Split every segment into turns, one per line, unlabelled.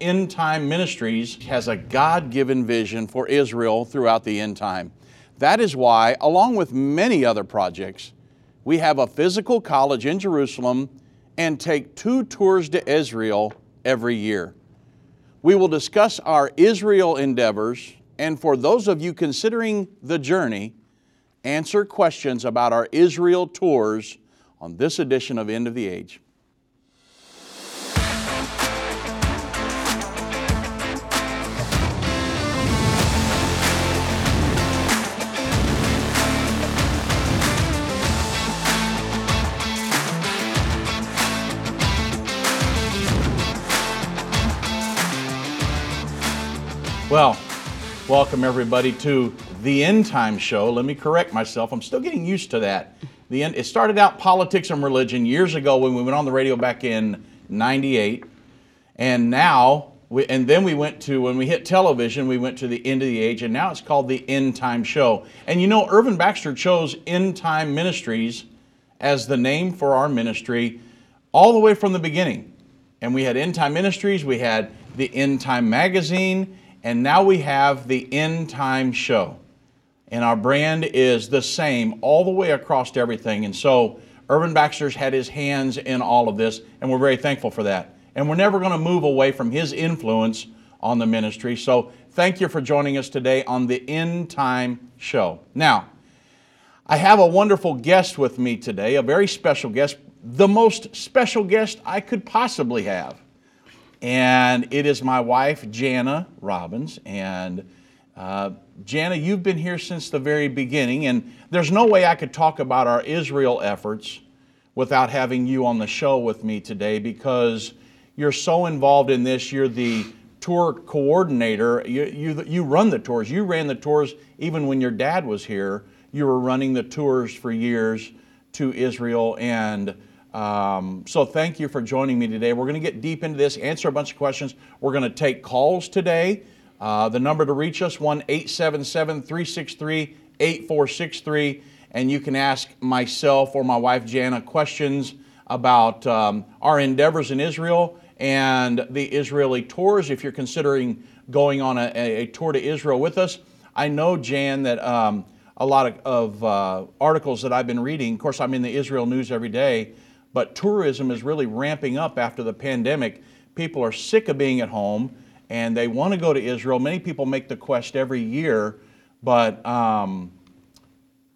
End Time Ministries has a God given vision for Israel throughout the end time. That is why, along with many other projects, we have a physical college in Jerusalem and take two tours to Israel every year. We will discuss our Israel endeavors, and for those of you considering the journey, answer questions about our Israel tours on this edition of End of the Age. Well, welcome everybody to the End Time Show. Let me correct myself. I'm still getting used to that. The end, it started out politics and religion years ago when we went on the radio back in '98, and now we, and then we went to when we hit television, we went to the end of the age, and now it's called the End Time Show. And you know, Irvin Baxter chose End Time Ministries as the name for our ministry all the way from the beginning. And we had End Time Ministries, we had the End Time Magazine and now we have the end time show. And our brand is the same all the way across everything. And so Irvin Baxter's had his hands in all of this, and we're very thankful for that. And we're never going to move away from his influence on the ministry. So thank you for joining us today on the End Time Show. Now, I have a wonderful guest with me today, a very special guest, the most special guest I could possibly have and it is my wife, Jana Robbins. And uh, Jana, you've been here since the very beginning, and there's no way I could talk about our Israel efforts without having you on the show with me today because you're so involved in this. You're the tour coordinator. You, you, you run the tours. You ran the tours even when your dad was here. You were running the tours for years to Israel and um, so thank you for joining me today. We're going to get deep into this, answer a bunch of questions. We're going to take calls today. Uh, the number to reach us, 1 877 363 8463. And you can ask myself or my wife Jana questions about um, our endeavors in Israel and the Israeli tours. If you're considering going on a, a tour to Israel with us, I know, Jan, that um, a lot of, of uh, articles that I've been reading, of course, I'm in the Israel news every day but tourism is really ramping up after the pandemic. People are sick of being at home and they want to go to Israel. Many people make the quest every year, but um,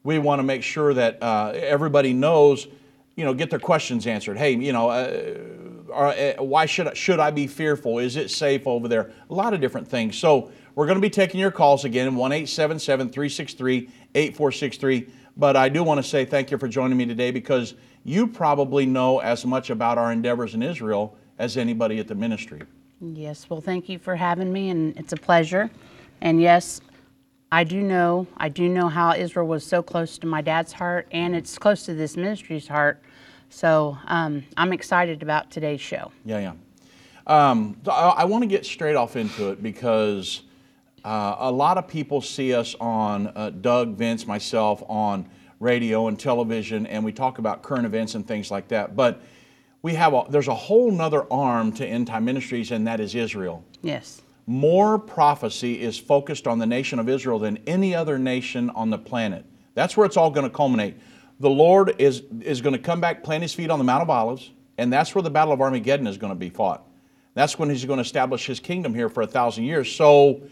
we want to make sure that uh, everybody knows, you know, get their questions answered. Hey, you know, uh, are, uh, why should should I be fearful? Is it safe over there? A lot of different things. So we're going to be taking your calls again, 1 877 363 8463. But I do want to say thank you for joining me today because you probably know as much about our endeavors in Israel as anybody at the ministry.
Yes, well, thank you for having me, and it's a pleasure. And yes, I do know, I do know how Israel was so close to my dad's heart, and it's close to this ministry's heart. So um, I'm excited about today's show.
Yeah, yeah. Um, I, I want to get straight off into it because uh, a lot of people see us on uh, Doug, Vince, myself on radio and television, and we talk about current events and things like that. But we have a, there's a whole nother arm to end time ministries, and that is Israel.
Yes.
More prophecy is focused on the nation of Israel than any other nation on the planet. That's where it's all going to culminate. The Lord is, is going to come back, plant his feet on the Mount of Olives, and that's where the Battle of Armageddon is going to be fought. That's when he's going to establish his kingdom here for a thousand years. So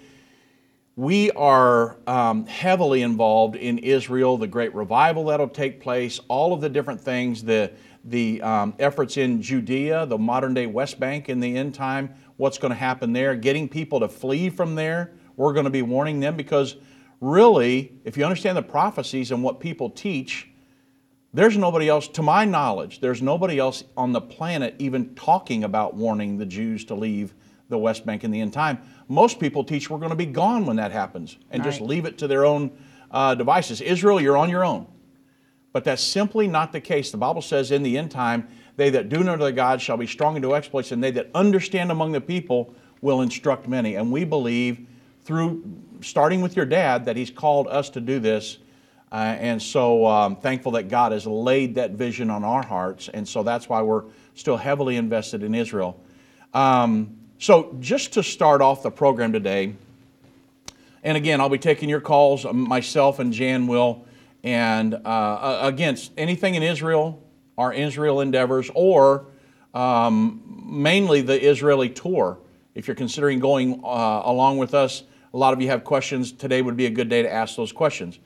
we are um, heavily involved in Israel, the great revival that'll take place, all of the different things, the, the um, efforts in Judea, the modern day West Bank in the end time, what's going to happen there, getting people to flee from there. We're going to be warning them because really, if you understand the prophecies and what people teach, there's nobody else, to my knowledge, there's nobody else on the planet even talking about warning the Jews to leave the West Bank in the end time. Most people teach we're going to be gone when that happens and right. just leave it to their own uh, devices. Israel, you're on your own. But that's simply not the case. The Bible says in the end time, they that do know their God shall be strong into exploits, and they that understand among the people will instruct many. And we believe through starting with your dad that he's called us to do this. Uh, and so um, thankful that God has laid that vision on our hearts. And so that's why we're still heavily invested in Israel. Um, So, just to start off the program today, and again, I'll be taking your calls, um, myself and Jan will. And uh, against anything in Israel, our Israel endeavors, or um, mainly the Israeli tour. If you're considering going uh, along with us, a lot of you have questions. Today would be a good day to ask those questions.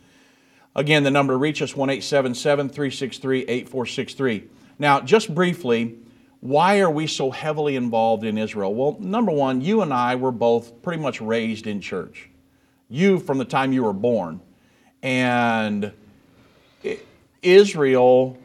Again, the number to reach us, 1 363 8463. Now, just briefly, why are we so heavily involved in Israel? Well, number one, you and I were both pretty much raised in church. You from the time you were born. And Israel,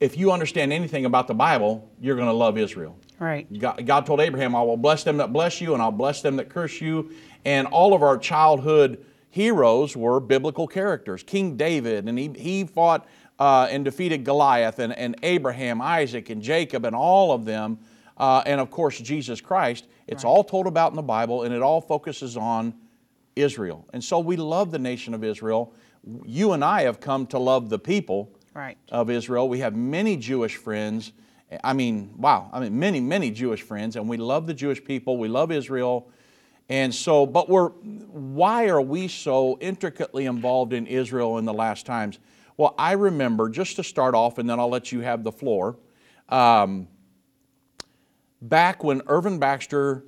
if you understand anything about the Bible, you're going to love Israel.
Right.
God, God, told Abraham, I will bless them that bless you, and I'll bless them that curse you. And all of our childhood heroes were biblical characters. King David, and he, he fought uh, and defeated Goliath, and, and Abraham, Isaac, and Jacob, and all of them. Uh, and of course, Jesus Christ. It's right. all told about in the Bible, and it all focuses on Israel. And so we love the nation of Israel you and I have come to love the people
right.
of Israel. We have many Jewish friends. I mean, wow, I mean, many, many Jewish friends, and we love the Jewish people. We love Israel. And so, but we're, why are we so intricately involved in Israel in the last times? Well, I remember, just to start off, and then I'll let you have the floor. Um, back when Irvin Baxter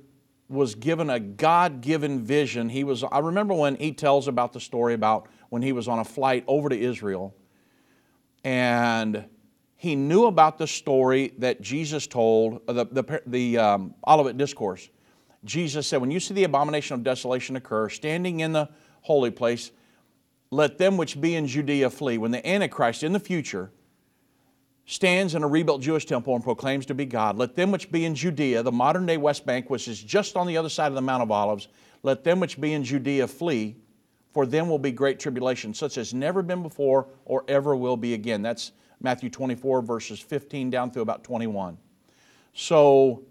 was given a God given vision, he was, I remember when he tells about the story about when he was on a flight over to Israel. And he knew about the story that Jesus told, uh, the, the, the um, Olivet Discourse. Jesus said, When you see the abomination of desolation occur, standing in the holy place, let them which be in Judea flee. When the Antichrist in the future stands in a rebuilt Jewish temple and proclaims to be God, let them which be in Judea, the modern day West Bank, which is just on the other side of the Mount of Olives, let them which be in Judea flee for them will be great tribulation, such as never been before or ever will be again. That's Matthew 24, verses 15 down through about 21. So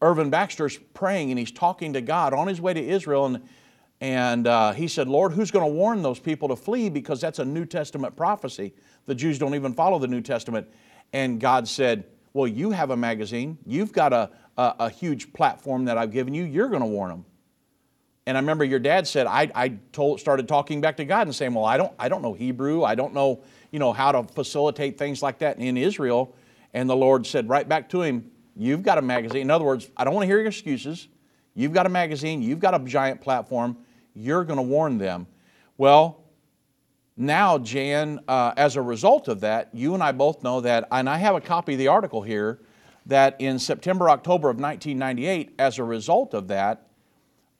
Irvin Baxter's praying and he's talking to God on his way to Israel, and, and uh, he said, Lord, who's going to warn those people to flee? Because that's a New Testament prophecy. The Jews don't even follow the New Testament. And God said, Well, you have a magazine, you've got a, a, a huge platform that I've given you, you're going to warn them. And I remember your dad said, I, I told, started talking back to God and saying, well, I don't, I don't know Hebrew. I don't know, you know, how to facilitate things like that in Israel. And the Lord said right back to him, you've got a magazine. In other words, I don't want to hear your excuses. You've got a magazine. You've got a giant platform. You're going to warn them. Well, now, Jan, uh, as a result of that, you and I both know that, and I have a copy of the article here, that in September, October of 1998, as a result of that,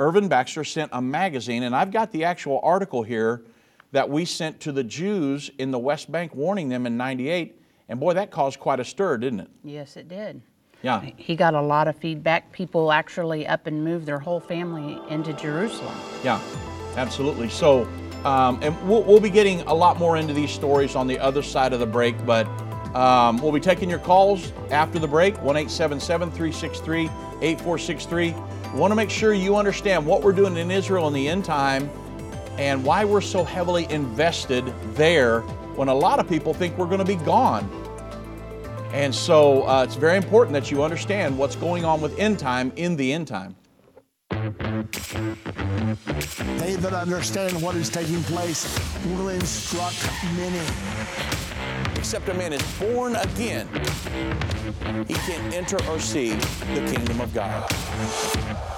Irvin Baxter sent a magazine, and I've got the actual article here that we sent to the Jews in the West Bank warning them in 98. And boy, that caused quite a stir, didn't it?
Yes, it did.
Yeah.
He got a lot of feedback. People actually up and moved their whole family into Jerusalem.
Yeah, absolutely. So, um, and we'll, we'll, be getting a lot more into these stories on the other side of the break, but um, we'll be taking your calls after the break 1 363 8463. We want to make sure you understand what we're doing in Israel in the end time and why we're so heavily invested there when a lot of people think we're going to be gone. And so uh, it's very important that you understand what's going on with end time in the end time.
They that understand what is taking place will instruct many.
Except a man is born again, he can't enter or see the kingdom of God.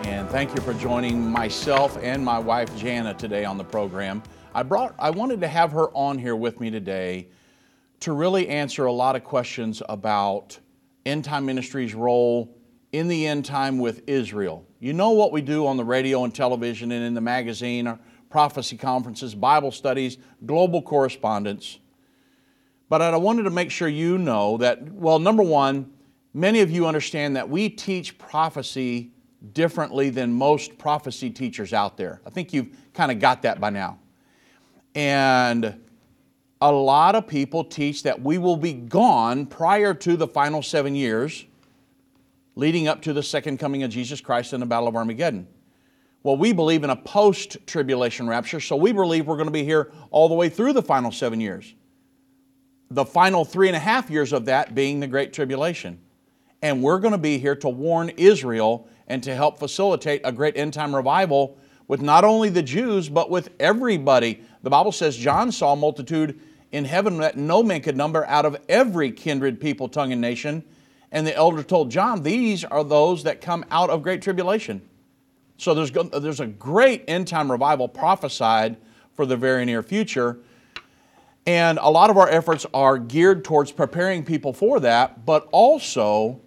and thank you for joining myself and my wife Jana today on the program. I brought, I wanted to have her on here with me today to really answer a lot of questions about End Time Ministries' role in the end time with Israel. You know what we do on the radio and television and in the magazine, our prophecy conferences, Bible studies, global correspondence. But I wanted to make sure you know that, well, number one, many of you understand that we teach prophecy differently than most prophecy teachers out there. I think you've kind of got that by now. And a lot of people teach that we will be gone prior to the final seven years, leading up to the second coming of Jesus Christ and the Battle of Armageddon. Well, we believe in a post tribulation rapture, so we believe we're going to be here all the way through the final seven years. The final three and a half years of that being the Great Tribulation. And we're going to be here to warn Israel and to help facilitate a great end time revival with not only the Jews, but with everybody. The Bible says John saw a multitude in heaven that no man could number out of every kindred, people, tongue, and nation. And the elder told John, These are those that come out of great tribulation. So there's, there's a great end time revival prophesied for the very near future. And a lot of our efforts are geared towards preparing people for that, but also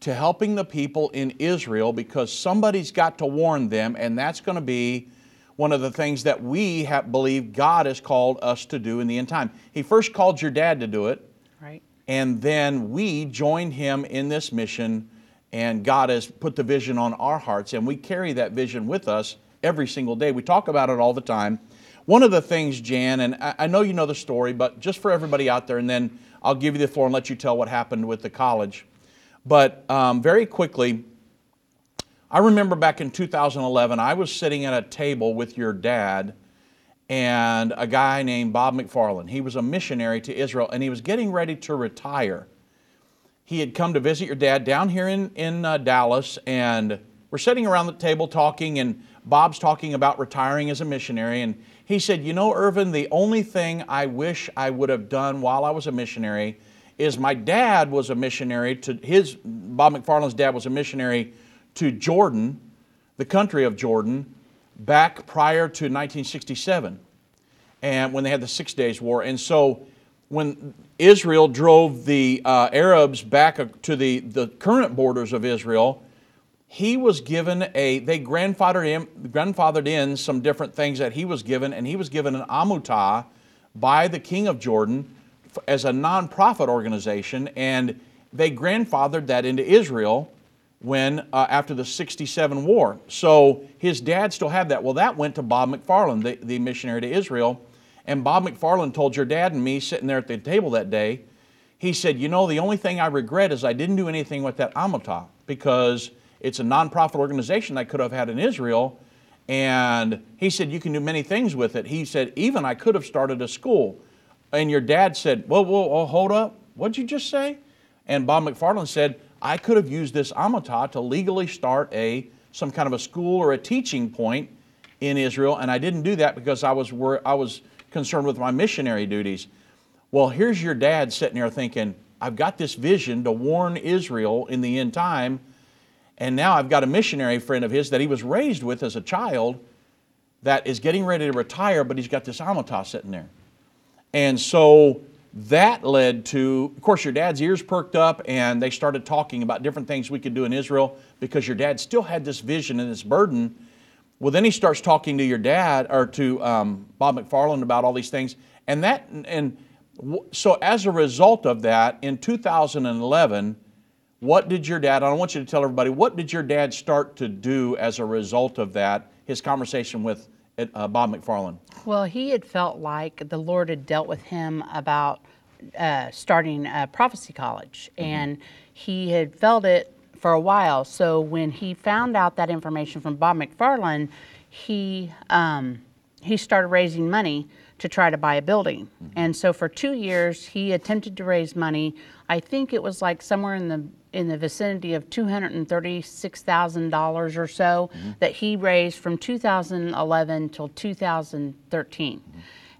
to helping the people in Israel because somebody's got to warn them, and that's going to be one of the things that we have believe God has called us to do in the end time. He first called your dad to do it.
Right.
And then we joined him in this mission, and God has put the vision on our hearts, and we carry that vision with us every single day. We talk about it all the time. One of the things, Jan, and I know you know the story, but just for everybody out there, and then I'll give you the floor and let you tell what happened with the college. But um, very quickly, I remember back in 2011, I was sitting at a table with your dad and a guy named Bob McFarland. He was a missionary to Israel and he was getting ready to retire. He had come to visit your dad down here in, in uh, Dallas, and we're sitting around the table talking, and Bob's talking about retiring as a missionary. And he said, You know, Irvin, the only thing I wish I would have done while I was a missionary is my dad was a missionary to his, Bob McFarland's dad was a missionary to Jordan, the country of Jordan, back prior to 1967, and when they had the Six Days War. And so when Israel drove the uh, Arabs back to the, the current borders of Israel, he was given a, they grandfathered, him, grandfathered in some different things that he was given, and he was given an amutah by the king of Jordan as a nonprofit organization, and they grandfathered that into Israel when uh, after the 67 war. So his dad still had that. Well, that went to Bob McFarland, the, the missionary to Israel. And Bob McFarland told your dad and me sitting there at the table that day, he said, You know, the only thing I regret is I didn't do anything with that Amutah because it's a nonprofit organization I could have had in Israel. And he said, You can do many things with it. He said, Even I could have started a school. And your dad said, Whoa, whoa, whoa hold up. What'd you just say? And Bob McFarland said, I could have used this Amutah to legally start a some kind of a school or a teaching point in Israel, and I didn't do that because I was I was concerned with my missionary duties. Well, here's your dad sitting there thinking, I've got this vision to warn Israel in the end time, and now I've got a missionary friend of his that he was raised with as a child that is getting ready to retire, but he's got this Amutah sitting there. And so that led to, of course, your dad's ears perked up and they started talking about different things we could do in Israel because your dad still had this vision and this burden. Well, then he starts talking to your dad or to um, Bob McFarland about all these things. And that, and so as a result of that, in 2011, what did your dad, I want you to tell everybody, what did your dad start to do as a result of that, his conversation with uh, Bob McFarland?
Well, he had felt like the Lord had dealt with him about uh, starting a prophecy college, mm-hmm. and he had felt it for a while. So when he found out that information from Bob McFarland, he um, he started raising money to try to buy a building. Mm-hmm. And so for two years, he attempted to raise money. I think it was like somewhere in the in the vicinity of $236,000 or so mm-hmm. that he raised from 2011 till 2013. Mm-hmm.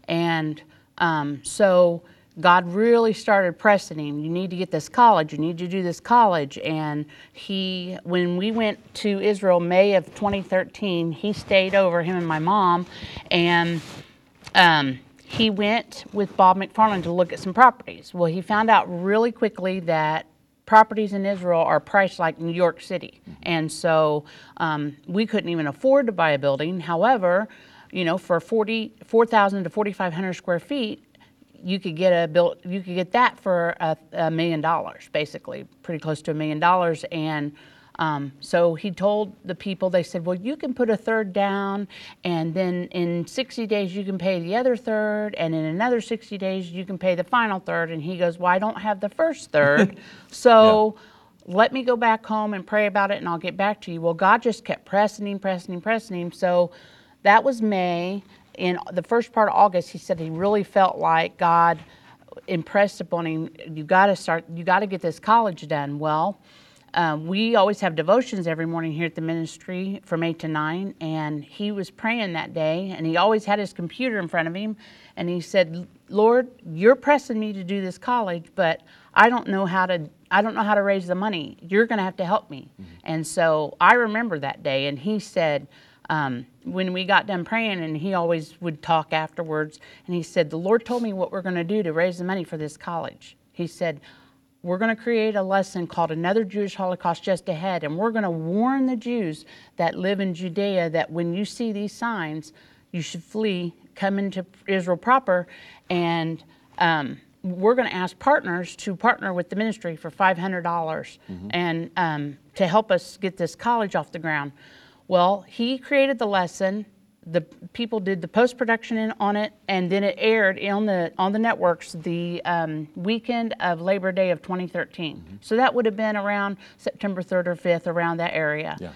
And um, so God really started pressing him. You need to get this college. You need to do this college. And he, when we went to Israel May of 2013, he stayed over him and my mom, and um, he went with Bob McFarland to look at some properties. Well, he found out really quickly that properties in Israel are priced like New York City. And so um, we couldn't even afford to buy a building. However, you know, for 40, 4,000 to 4,500 square feet, you could get a built, you could get that for a, a million dollars, basically, pretty close to a million dollars. And um, so he told the people, they said, well, you can put a third down, and then in 60 days you can pay the other third, and in another 60 days you can pay the final third. And he goes, well, I don't have the first third. so yeah. let me go back home and pray about it, and I'll get back to you. Well, God just kept pressing him, pressing him, pressing him. So that was May. In the first part of August, he said he really felt like God impressed upon him, you got to start, you got to get this college done. Well, um, we always have devotions every morning here at the ministry from 8 to 9, and he was praying that day, and he always had his computer in front of him, and he said, Lord, you're pressing me to do this college, but I don't know how to I don't know how to raise the money. You're going to have to help me. Mm-hmm. And so I remember that day, and he said, um, when we got done praying, and he always would talk afterwards, and he said, The Lord told me what we're going to do to raise the money for this college. He said, we're going to create a lesson called Another Jewish Holocaust Just Ahead, and we're going to warn the Jews that live in Judea that when you see these signs, you should flee, come into Israel proper, and um, we're going to ask partners to partner with the ministry for $500 mm-hmm. and um, to help us get this college off the ground. Well, he created the lesson the people did the post production on it, and then it aired on the on the networks the um, weekend of Labor Day of 2013. Mm-hmm. So that would have been around September 3rd or 5th, around that area. Yeah.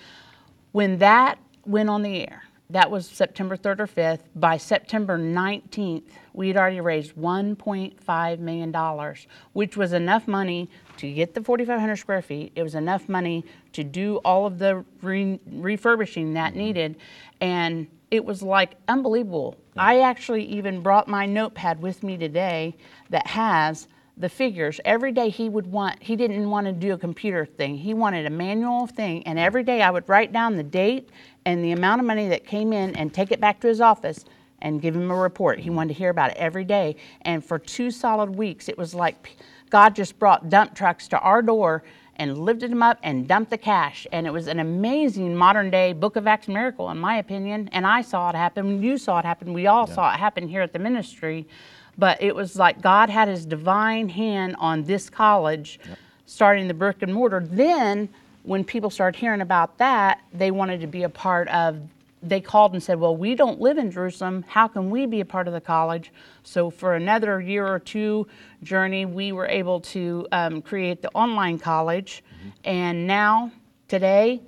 When that went on the air, that was September 3rd or 5th. By September 19th, we had already raised 1.5 million dollars, which was enough money to get the 4,500 square feet. It was enough money to do all of the re- refurbishing that mm-hmm. needed, and it was like unbelievable. Yeah. I actually even brought my notepad with me today that has the figures. Every day he would want, he didn't want to do a computer thing. He wanted a manual thing. And every day I would write down the date and the amount of money that came in and take it back to his office and give him a report. He wanted to hear about it every day. And for two solid weeks, it was like God just brought dump trucks to our door and lifted him up and dumped the cash. And it was an amazing modern day Book of Acts miracle, in my opinion. And I saw it happen. You saw it happen. We all yeah. saw it happen here at the ministry. But it was like God had his divine hand on this college, yep. starting the brick and mortar. Then, when people started hearing about that, they wanted to be a part of they called and said, Well, we don't live in Jerusalem. How can we be a part of the college? So, for another year or two journey, we were able to um, create the online college. Mm-hmm. And now, today,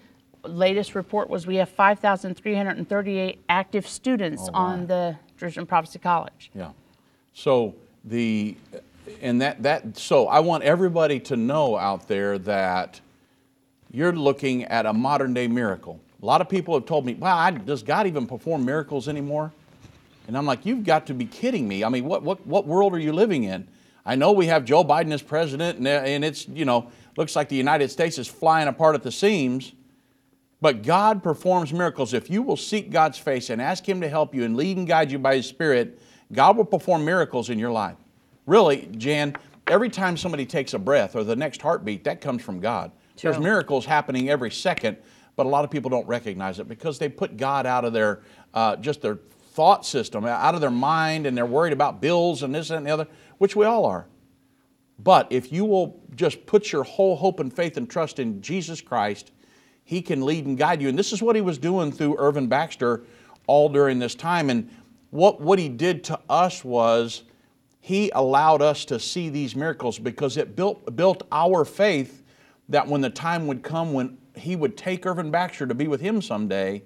latest report was we have 5,338 active students oh, on the Jerusalem Prophecy College.
Yeah. So, the and that that so I want everybody to know out there that you're looking at a modern day miracle a lot of people have told me, wow, does God even perform miracles anymore? And I'm like, you've got to be kidding me. I mean, what, what, what world are you living in? I know we have Joe Biden as president, and, and it's, you know, looks like the United States is flying apart at the seams. But God performs miracles. If you will seek God's face and ask Him to help you and lead and guide you by His Spirit, God will perform miracles in your life. really, Jan, every time somebody takes a breath or the next heartbeat, that comes from God. There's miracles happening every second, but a lot of people don't recognize it because they put God out of their uh, just their thought system, out of their mind, and they're worried about bills and this and the other, which we all are. But if you will just put your whole hope and faith and trust in Jesus Christ, He can lead and guide you. And this is what He was doing through Irvin Baxter all during this time. And what, what He did to us was He allowed us to see these miracles because it built, built our faith that when the time would come when He would take Irvin Baxter to be with Him someday,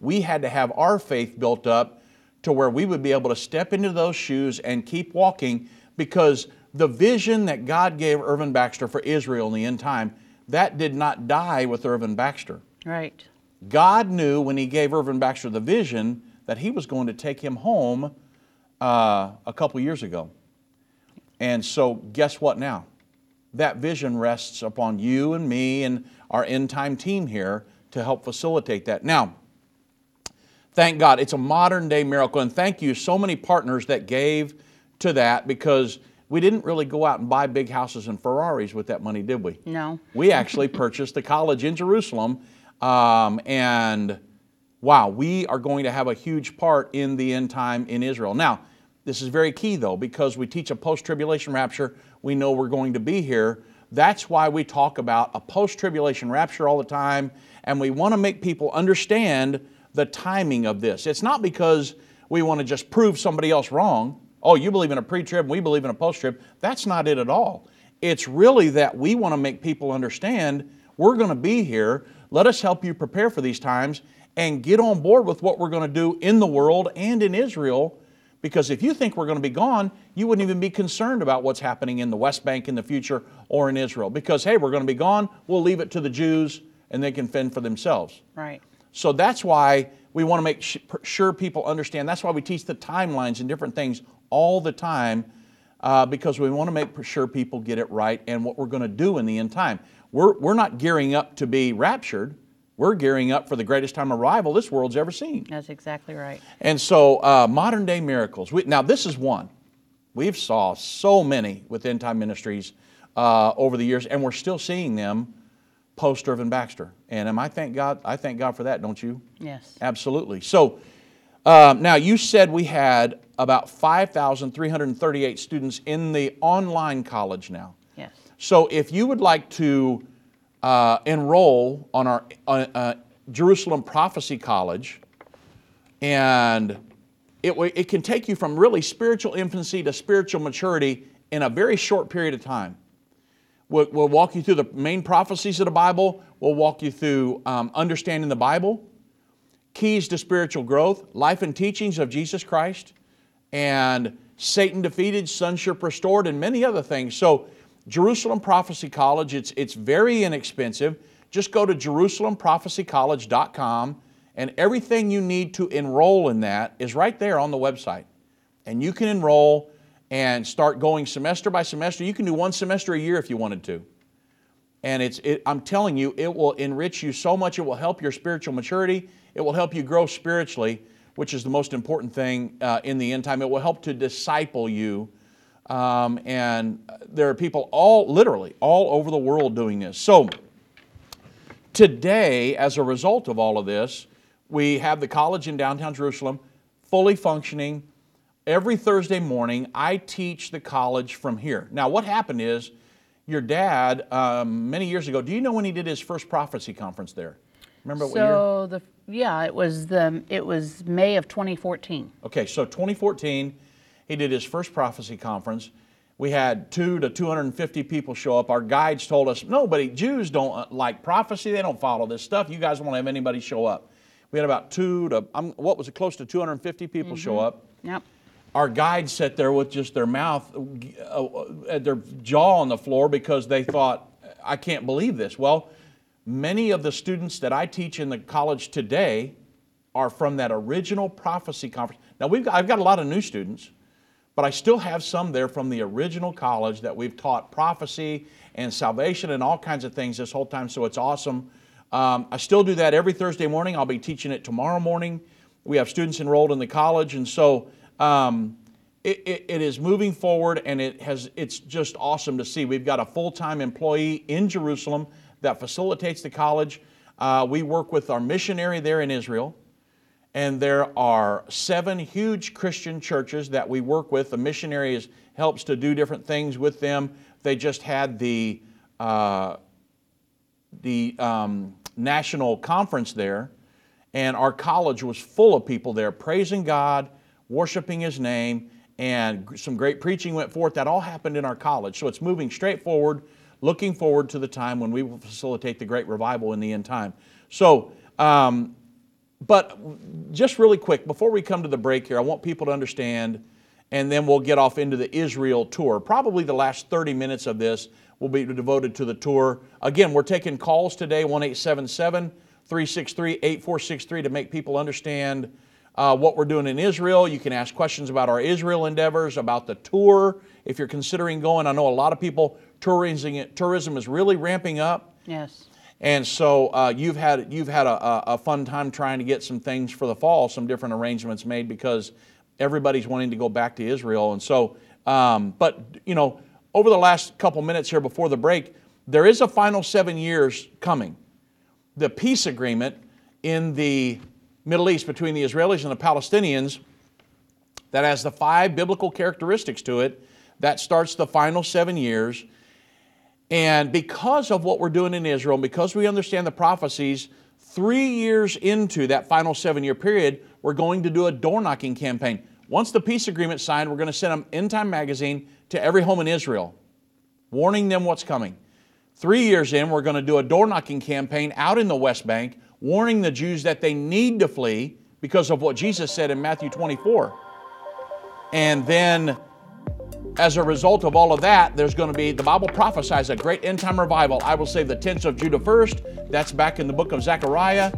we had to have our faith built up to where we would be able to step into those shoes and keep walking because the vision that God gave Irvin Baxter for Israel in the end time, that did not die with Irvin Baxter.
Right.
God knew when He gave Irvin Baxter the vision that He was going to take him home uh, a couple years ago. And so, guess what now? That vision rests upon you and me and our end time team here to help facilitate that. Now, thank God, it's a modern day miracle. And thank you, so many partners that gave to that because we didn't really go out and buy big houses and Ferraris with that money, did we?
No.
We actually purchased the college in Jerusalem. Um, and wow, we are going to have a huge part in the end time in Israel. Now, this is very key though, because we teach a post tribulation rapture. We know we're going to be here. That's why we talk about a post tribulation rapture all the time. And we want to make people understand the timing of this. It's not because we want to just prove somebody else wrong. Oh, you believe in a pre trib, we believe in a post trib. That's not it at all. It's really that we want to make people understand we're going to be here. Let us help you prepare for these times and get on board with what we're going to do in the world and in Israel. Because if you think we're going to be gone, you wouldn't even be concerned about what's happening in the West Bank in the future or in Israel. Because, hey, we're going to be gone, we'll leave it to the Jews and they can fend for themselves.
Right.
So that's why we want to make sh- sure people understand. That's why we teach the timelines and different things all the time uh, because we want to make sure people get it right and what we're going to do in the end time. We're, we're not gearing up to be raptured. We're gearing up for the greatest time of arrival this world's ever seen.
That's exactly right.
And so, uh, modern day miracles. We, now, this is one. We've saw so many with end time ministries uh, over the years, and we're still seeing them post Irvin Baxter. And um, I thank God. I thank God for that, don't you?
Yes.
Absolutely. So, um, now you said we had about 5,338 students in the online college now.
Yes.
So, if you would like to uh, enroll on our uh, uh, Jerusalem Prophecy College, and it, it can take you from really spiritual infancy to spiritual maturity in a very short period of time. We'll, we'll walk you through the main prophecies of the Bible. We'll walk you through um, understanding the Bible, keys to spiritual growth, life and teachings of Jesus Christ, and Satan defeated, sonship restored, and many other things. So, Jerusalem Prophecy College, it's, it's very inexpensive. Just go to JerusalemProphecyCollege.com, and everything you need to enroll in that is right there on the website. And you can enroll and start going semester by semester. You can do one semester a year if you wanted to. And it's, it, I'm telling you, it will enrich you so much. It will help your spiritual maturity. It will help you grow spiritually, which is the most important thing uh, in the end time. It will help to disciple you. Um, and there are people all, literally, all over the world doing this. So, today, as a result of all of this, we have the college in downtown Jerusalem fully functioning. Every Thursday morning, I teach the college from here. Now, what happened is, your dad, um, many years ago, do you know when he did his first prophecy conference there? Remember what year?
So the yeah, it was the it was May of 2014.
Okay, so 2014, he did his first prophecy conference. We had two to 250 people show up. Our guides told us, nobody, Jews don't uh, like prophecy. They don't follow this stuff. You guys won't have anybody show up. We had about two to, um, what was it, close to 250 people show up.
Yep.
Our guides sat there with just their mouth, uh, their jaw on the floor because they thought, I can't believe this. Well, many of the students that I teach in the college today are from that original prophecy conference. Now, we've got, I've got a lot of new students, but I still have some there from the original college that we've taught prophecy and salvation and all kinds of things this whole time, so it's awesome. Um, I still do that every Thursday morning. I'll be teaching it tomorrow morning. We have students enrolled in the college, and so um, it, it, it is moving forward and it has it's just awesome to see. We've got a full-time employee in Jerusalem that facilitates the college. Uh, we work with our missionary there in Israel, and there are seven huge Christian churches that we work with. The missionary is, helps to do different things with them. They just had the uh, the um, national conference there, and our college was full of people there praising God, worshiping His name, and some great preaching went forth. That all happened in our college. So it's moving straight forward, looking forward to the time when we will facilitate the great revival in the end time. So, um, but just really quick, before we come to the break here, I want people to understand, and then we'll get off into the Israel tour. Probably the last 30 minutes of this will be devoted to the tour. Again, we're taking calls today, 1 877 363 8463, to make people understand uh, what we're doing in Israel. You can ask questions about our Israel endeavors, about the tour. If you're considering going, I know a lot of people, tourism, tourism is really ramping up.
Yes.
And so uh, you've had you've had a, a, fun time trying to get some things for the fall, some different arrangements made because everybody's wanting to go back to Israel. And so, um, but you know, over the last couple minutes here before the break, there is a final seven years coming. The peace agreement in the Middle East between the Israelis and the Palestinians that has the five biblical characteristics to it that starts the final seven years. And because of what we're doing in Israel, because we understand the prophecies, three years into that final seven year period, we're going to do a door knocking campaign. Once the peace agreement signed, we're going to send an end time magazine to every home in Israel, warning them what's coming. Three years in, we're going to do a door knocking campaign out in the West Bank, warning the Jews that they need to flee because of what Jesus said in Matthew 24. And then, as a result of all of that, there's going to be, the Bible prophesies a great end time revival. I will save the tents of Judah first. That's back in the book of Zechariah.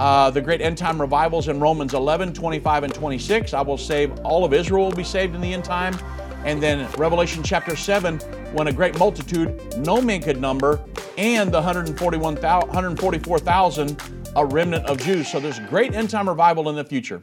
Uh, the great end time revivals in Romans 11, 25, and 26. I will save, all of Israel will be saved in the end time. And then Revelation chapter 7, when a great multitude no man could number, and the 144,000, a remnant of Jews. So there's a great end time revival in the future.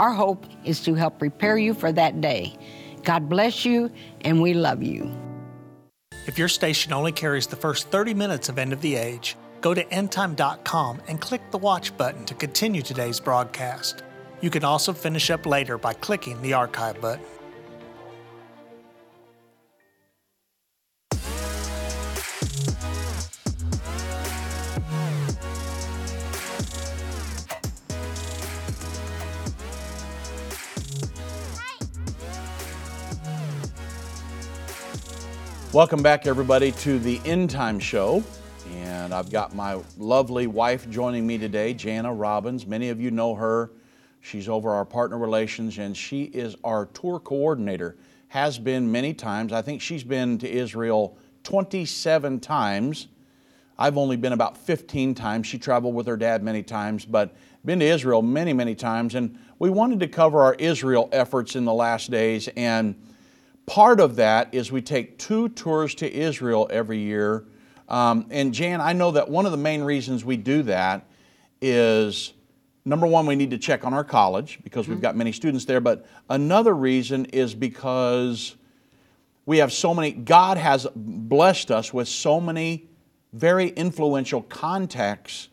Our hope is to help prepare you for that day. God bless you, and we love you.
If your station only carries the first 30 minutes of End of the Age, go to endtime.com and click the watch button to continue today's broadcast. You can also finish up later by clicking the archive button.
Welcome back, everybody, to the End Time Show. And I've got my lovely wife joining me today, Jana Robbins. Many of you know her. She's over our partner relations, and she is our tour coordinator. Has been many times. I think she's been to Israel 27 times. I've only been about 15 times. She traveled with her dad many times, but been to Israel many, many times. And we wanted to cover our Israel efforts in the last days. And Part of that is we take two tours to Israel every year Um, and Jan, I know that one of the main reasons we do that is number one, we need to check on our college because we've got many students there. But another reason is because we have so many, God has blessed us with so many very influential contacts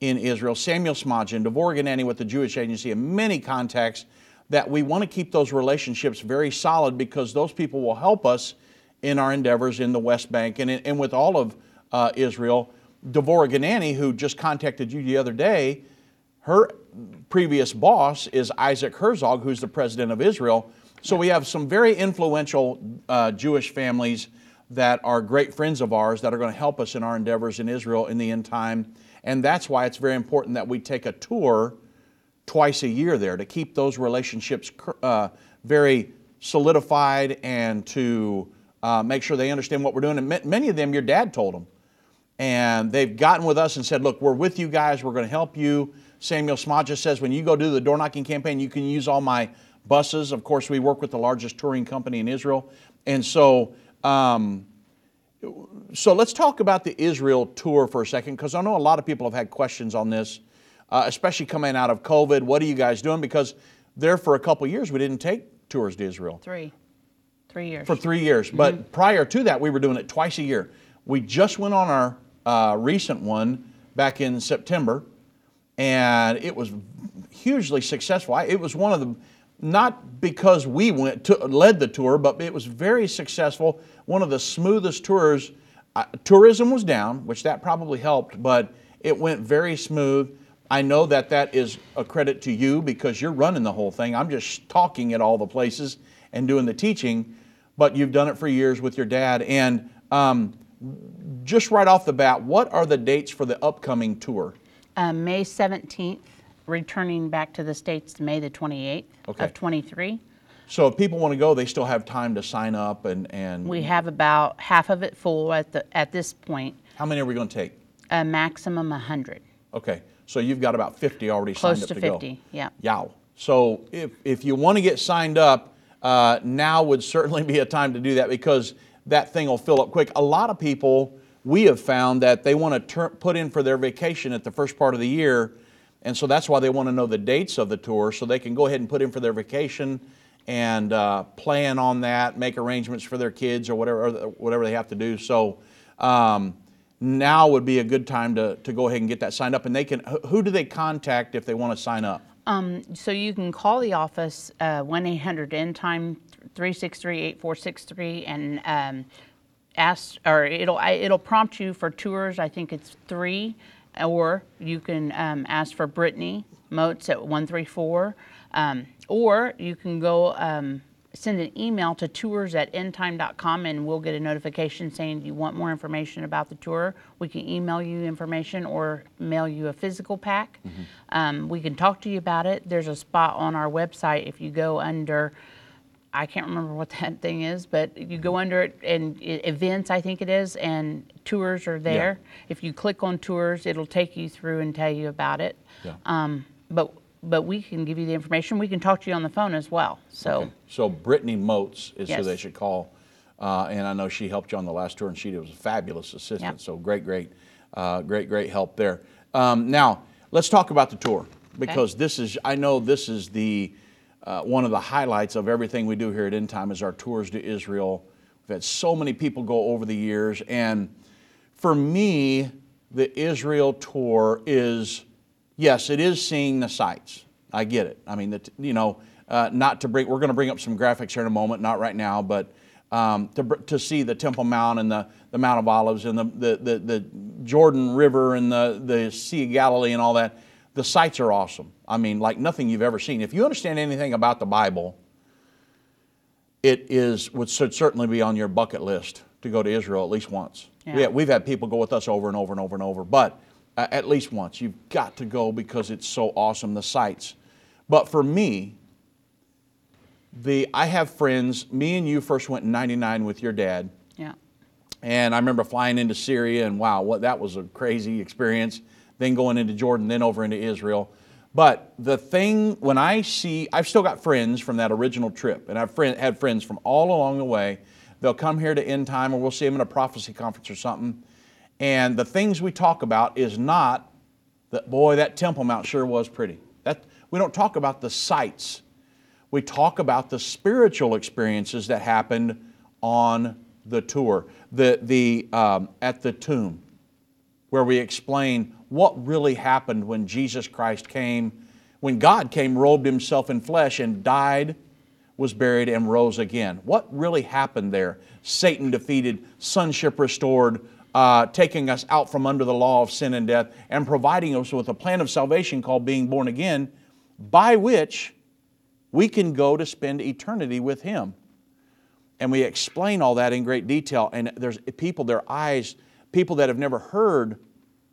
in Israel. Samuel Smodgen, Devorah Ganani with the Jewish Agency, and many contacts that we want to keep those relationships very solid because those people will help us in our endeavors in the West Bank and, and with all of uh, Israel. Devorah Ganani, who just contacted you the other day, her previous boss is Isaac Herzog, who's the president of Israel. So we have some very influential uh, Jewish families that are great friends of ours that are going to help us in our endeavors in Israel in the end time. And that's why it's very important that we take a tour twice a year there to keep those relationships uh, very solidified and to uh, make sure they understand what we're doing. And many of them, your dad told them. And they've gotten with us and said, Look, we're with you guys, we're going to help you. Samuel Smadja says, When you go do the door knocking campaign, you can use all my buses. Of course, we work with the largest touring company in Israel. And so, um, so let's talk about the Israel tour for a second, because I know a lot of people have had questions on this, uh, especially coming out of COVID. What are you guys doing? Because there for a couple years we didn't take tours to Israel.
Three. Three years.
For three years. Mm-hmm. But prior to that, we were doing it twice a year. We just went on our uh, recent one back in September, and it was hugely successful. I, it was one of the not because we went to, led the tour, but it was very successful. One of the smoothest tours. Uh, tourism was down, which that probably helped, but it went very smooth. I know that that is a credit to you because you're running the whole thing. I'm just talking at all the places and doing the teaching, but you've done it for years with your dad. And um, just right off the bat, what are the dates for the upcoming tour?
Um, May 17th returning back to the States May the 28th okay. of 23.
So if people want to go, they still have time to sign up and, and
we have about half of it full at the at this point.
How many are we going to take?
A maximum 100.
Okay, so you've got about 50 already
Close
signed up
to,
to
50,
go.
yeah.
Yow. So if, if you want to get signed up, uh, now would certainly be a time to do that because that thing will fill up quick. A lot of people we have found that they want to ter- put in for their vacation at the first part of the year and so that's why they want to know the dates of the tour so they can go ahead and put in for their vacation and uh, plan on that, make arrangements for their kids or whatever, whatever they have to do. So um, now would be a good time to, to go ahead and get that signed up. And they can, who do they contact if they want to sign up?
Um, so you can call the office, uh, 1 800 End Time 363 8463, and um, ask, or it'll, it'll prompt you for tours. I think it's three or you can um, ask for Brittany Moats at 134, um, or you can go um, send an email to tours at endtime.com and we'll get a notification saying you want more information about the tour. We can email you information or mail you a physical pack. Mm-hmm. Um, we can talk to you about it. There's a spot on our website if you go under I can't remember what that thing is, but you go under it and events, I think it is, and tours are there. Yeah. If you click on tours, it'll take you through and tell you about it. Yeah. Um, but but we can give you the information. We can talk to you on the phone as well. So okay.
so Brittany Moats is yes. who they should call, uh, and I know she helped you on the last tour, and she was a fabulous assistant. So great, great, uh, great, great help there. Um, now let's talk about the tour because okay. this is I know this is the uh, one of the highlights of everything we do here at End Time is our tours to Israel. We've had so many people go over the years, and for me, the Israel tour is yes, it is seeing the sights. I get it. I mean, the, you know, uh, not to bring. We're going to bring up some graphics here in a moment, not right now, but um, to, to see the Temple Mount and the, the Mount of Olives and the, the, the, the Jordan River and the, the Sea of Galilee and all that the sights are awesome. I mean, like nothing you've ever seen. If you understand anything about the Bible, it is would should certainly be on your bucket list to go to Israel at least once. Yeah. We have, had people go with us over and over and over and over, but uh, at least once. You've got to go because it's so awesome, the sights. But for me, the I have friends. Me and you first went in '99 with your dad.
Yeah.
And I remember flying into Syria, and wow, what that was a crazy experience then going into Jordan, then over into Israel. But the thing, when I see, I've still got friends from that original trip, and I've friend, had friends from all along the way. They'll come here to end time, or we'll see them in a prophecy conference or something. And the things we talk about is not that, boy, that Temple Mount sure was pretty. That, we don't talk about the sights. We talk about the spiritual experiences that happened on the tour, the, the, um, at the tomb, where we explain what really happened when Jesus Christ came, when God came, robed himself in flesh, and died, was buried, and rose again. What really happened there? Satan defeated, sonship restored, uh, taking us out from under the law of sin and death, and providing us with a plan of salvation called being born again, by which we can go to spend eternity with Him. And we explain all that in great detail. And there's people, their eyes, people that have never heard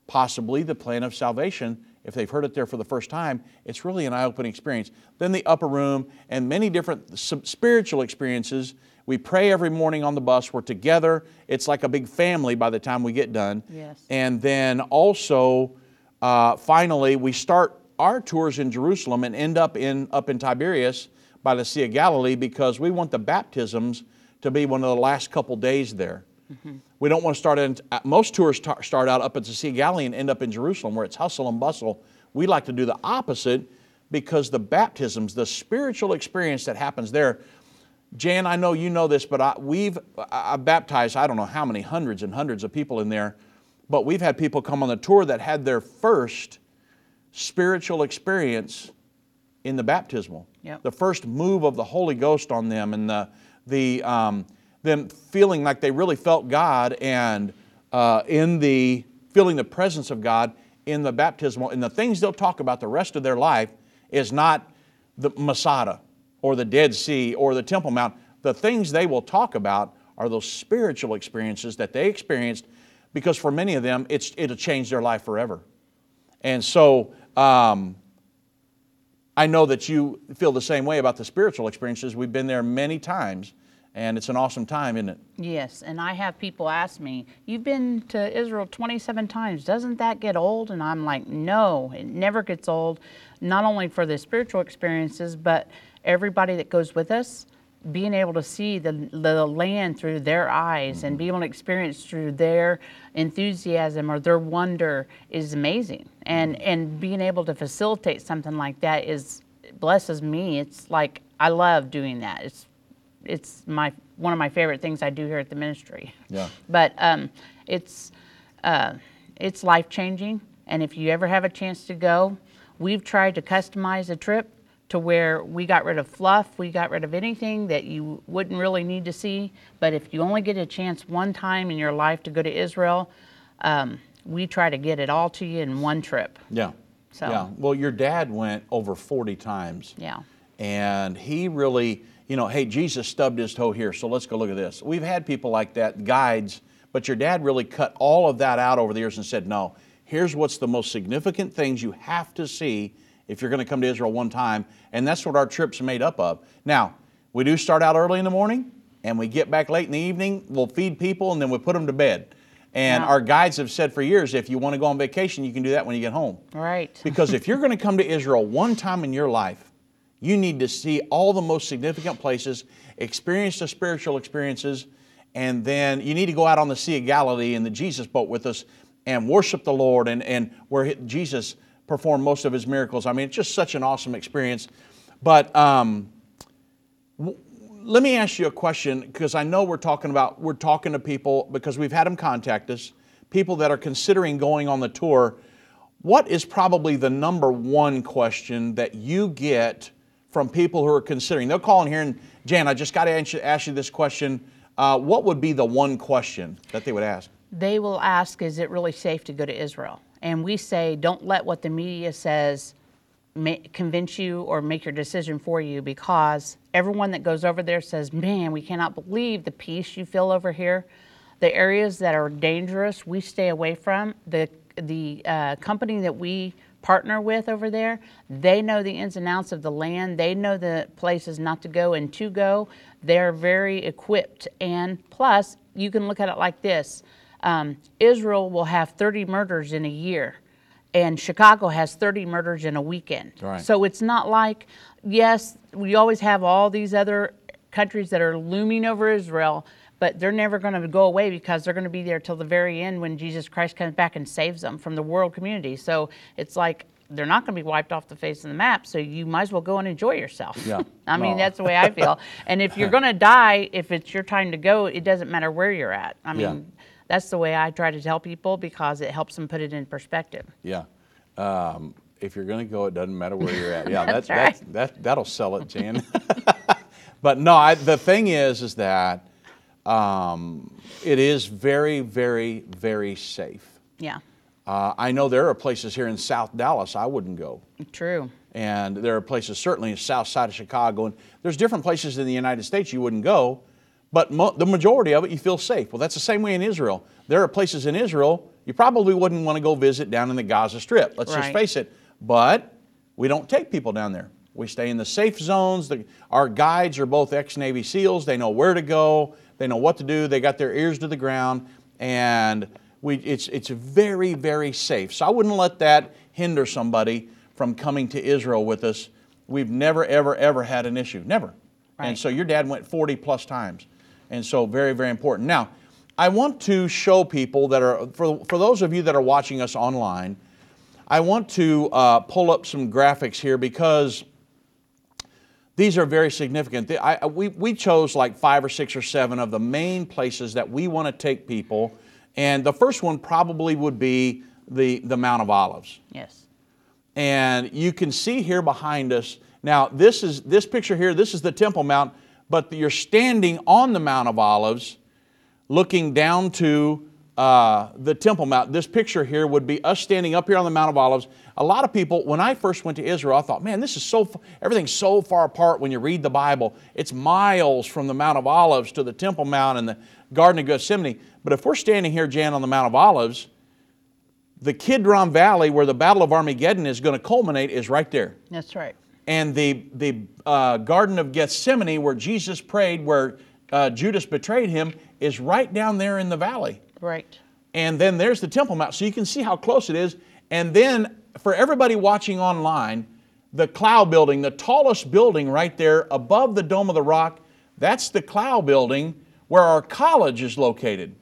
possibly the plan of salvation, if they've heard it there for the first time, it's really an eye opening experience. Then the upper room and many different spiritual experiences. We pray every morning on the bus. We're together. It's like a big family by the time we get done.
Yes.
And then also, uh, finally, we start our tours in Jerusalem and end up in up in Tiberias by the Sea of Galilee because we want the baptisms to be one of the last couple days there. Mm-hmm. We don't want to start in, uh, most tours t- start out up at the Sea of Galilee and end up in Jerusalem where it's hustle and bustle. We like to do the opposite because the baptisms, the spiritual experience that happens there, Jan, I know you know this, but I, we've I baptized I don't know how many hundreds and hundreds of people in there, but we've had people come on the tour that had their first spiritual experience in the baptismal.
Yep.
The first move of the Holy Ghost on them and the, the um, them feeling like they really felt God and uh, in the feeling the presence of God in the baptismal. And the things they'll talk about the rest of their life is not the Masada or the Dead Sea or the Temple Mount. The things they will talk about are those spiritual experiences that they experienced because for many of them, it's, it'll change their life forever. And so um, I know that you feel the same way about the spiritual experiences. We've been there many times, and it's an awesome time, isn't it?
Yes, and I have people ask me, You've been to Israel 27 times. Doesn't that get old? And I'm like, No, it never gets old, not only for the spiritual experiences, but everybody that goes with us being able to see the, the land through their eyes and be able to experience through their enthusiasm or their wonder is amazing. And and being able to facilitate something like that is blesses me. It's like I love doing that. It's it's my one of my favorite things I do here at the ministry.
Yeah.
But um, it's uh, it's life changing. And if you ever have a chance to go, we've tried to customize a trip to where we got rid of fluff, we got rid of anything that you wouldn't really need to see. But if you only get a chance one time in your life to go to Israel, um, we try to get it all to you in one trip.
Yeah.
So.
Yeah. Well, your dad went over 40 times.
Yeah.
And he really, you know, hey, Jesus stubbed his toe here, so let's go look at this. We've had people like that, guides, but your dad really cut all of that out over the years and said, no, here's what's the most significant things you have to see if you're going to come to Israel one time. And that's what our trip's made up of. Now, we do start out early in the morning and we get back late in the evening. We'll feed people and then we put them to bed. And
Yeah.
our guides have said for years if you want to go on vacation, you can do that when you get home.
Right.
Because if you're going to come to Israel one time in your life, you need to see all the most significant places, experience the spiritual experiences, and then you need to go out on the Sea of Galilee in the Jesus boat with us and worship the Lord and, and where Jesus performed most of his miracles. I mean, it's just such an awesome experience. But um, w- let me ask you a question because I know we're talking about, we're talking to people because we've had them contact us, people that are considering going on the tour. What is probably the number one question that you get from people who are considering? They'll call in here and, Jan, I just got to ask you this question. Uh, what would be the one question that they would ask?
they will ask, is it really safe to go to Israel? And we say, don't let what the media says convince you or make your decision for you because everyone that goes over there says, man, we cannot believe the peace you feel over here. The areas that are dangerous, we stay away from. The, the uh, company that we partner with over there, they know the ins and outs of the land. They know the places not to go and to go. They're very equipped. And plus, you can look at it like this um, Israel will have 30 murders in a year, and Chicago has 30 murders in a weekend.
Right.
So it's not like, yes, we always have all these other countries that are looming over Israel, but they're never going to go away because they're going to be there till the very end when Jesus Christ comes back and saves them from the world community. So it's like they're not going to be wiped off the face of the map. So you might as well go and enjoy yourself.
Yeah.
I mean,
No.
that's the way I feel. and if you're going to die, if it's your time to go, it doesn't matter where you're at. I mean. That's the way I try to tell people because it helps them put it in perspective.
Yeah. Um, if you're going to go, it doesn't matter where you're at. Yeah,
That's
that's, that's, that, that'll sell it, Jan. but no, I, the thing is, is that um, it is very, very, very safe.
Yeah,
Uh, I know there are places here in South Dallas I wouldn't go.
true.
And there are places certainly in the south side of Chicago, and there's different places in the United States you wouldn't go, but mo- the majority of it you feel safe. Well, that's the same way in Israel. There are places in Israel you probably wouldn't want to go visit down in the Gaza Strip. Let's just face it. But we don't take people down there. We stay in the safe zones. The, our guides are both ex Navy SEALs. They know where to go. They know what to do. They got their ears to the ground, and we, it's it's very very safe. So I wouldn't let that hinder somebody from coming to Israel with us. We've never ever ever had an issue. Never.
Right.
And so your dad went 40 plus times, and so very very important. Now, I want to show people that are for for those of you that are watching us online. I want to uh, pull up some graphics here because these are very significant. The- I, we, we chose like five or six or seven of the main places that we want to take people. And the first one probably would be the, the Mount of Olives.
Yes.
And you can see here behind us, now this is this picture here, this is the Temple Mount, but you're standing on the Mount of Olives looking down to uh, the Temple Mount. This picture here would be us standing up here on the Mount of Olives. A lot of people, when I first went to Israel, I thought, man, this is so, everything's so far apart when you read the Bible. It's miles from the Mount of Olives to the Temple Mount and the Garden of Gethsemane. But if we're standing here, Jan, on the Mount of Olives, the Kidron Valley, where the Battle of Armageddon is going to culminate, is right there
That's right.
And the, the uh, Garden of Gethsemane, where Jesus prayed, where uh, Judas betrayed him, is right down there in the valley.
Right.
And then there's the Temple Mount. So you can see how close it is. And then for everybody watching online, the Cloud Building, the tallest building right there above the Dome of the Rock, that's the Cloud Building where our college is located.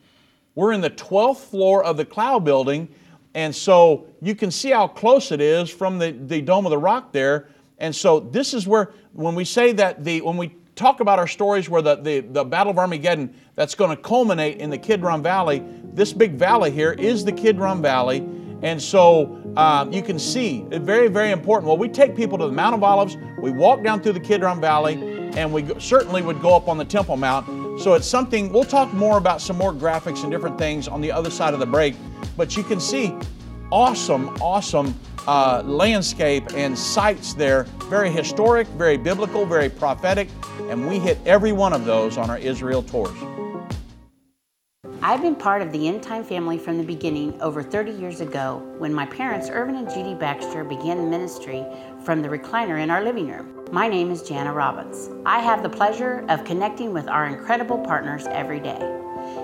We're in the 12th floor of the Cloud Building, and so you can see how close it is from the, the Dome of the Rock there. And so this is where, when we say that the, when we talk about our stories where the, the, the Battle of Armageddon, that's going to culminate in the Kidron Valley, this big valley here is the Kidron Valley. And so um, you can see, very, very important. Well, we take people to the Mount of Olives, we walk down through the Kidron Valley, and we certainly would go up on the Temple Mount. So it's something, we'll talk more about some more graphics and different things on the other side of the break. But you can see awesome, awesome uh, landscape and sites there. Very historic, very biblical, very prophetic. And we hit every one of those on our Israel tours.
I've been part of the End Time family from the beginning over 30 years ago when my parents, Irvin and Judy Baxter, began ministry from the recliner in our living room. My name is Jana Robbins. I have the pleasure of connecting with our incredible partners every day.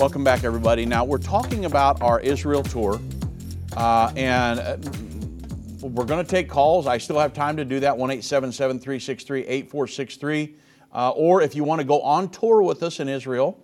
Welcome back, everybody. Now, we're talking about our Israel tour, uh, and uh, we're going to take calls. I still have time to do that 1 363 8463. Uh, or if you want to go on tour with us in Israel,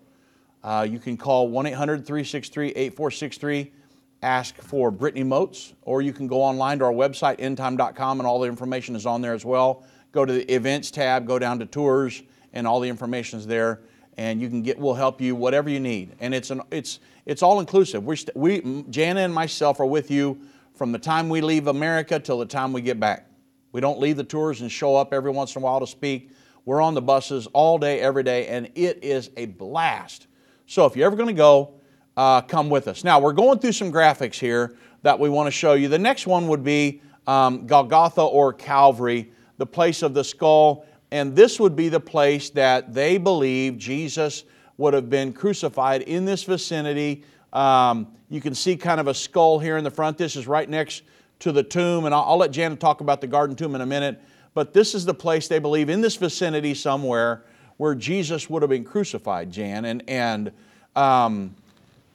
uh, you can call 1 800 363 8463, ask for Brittany Moats, or you can go online to our website, endtime.com, and all the information is on there as well. Go to the events tab, go down to tours, and all the information is there. And you can get. We'll help you whatever you need, and it's an it's it's all inclusive. We're st- we Jana and myself are with you from the time we leave America till the time we get back. We don't leave the tours and show up every once in a while to speak. We're on the buses all day, every day, and it is a blast. So if you're ever going to go, uh, come with us. Now, we're going through some graphics here that we want to show you. The next one would be um, Golgotha or Calvary, the place of the skull. And this would be the place that they believe Jesus would have been crucified in this vicinity. Um, you can see kind of a skull here in the front. This is right next to the tomb, and I'll, I'll let Janet talk about the garden tomb in a minute. But this is the place they believe in this vicinity somewhere where Jesus would have been crucified, Jan. And, and um,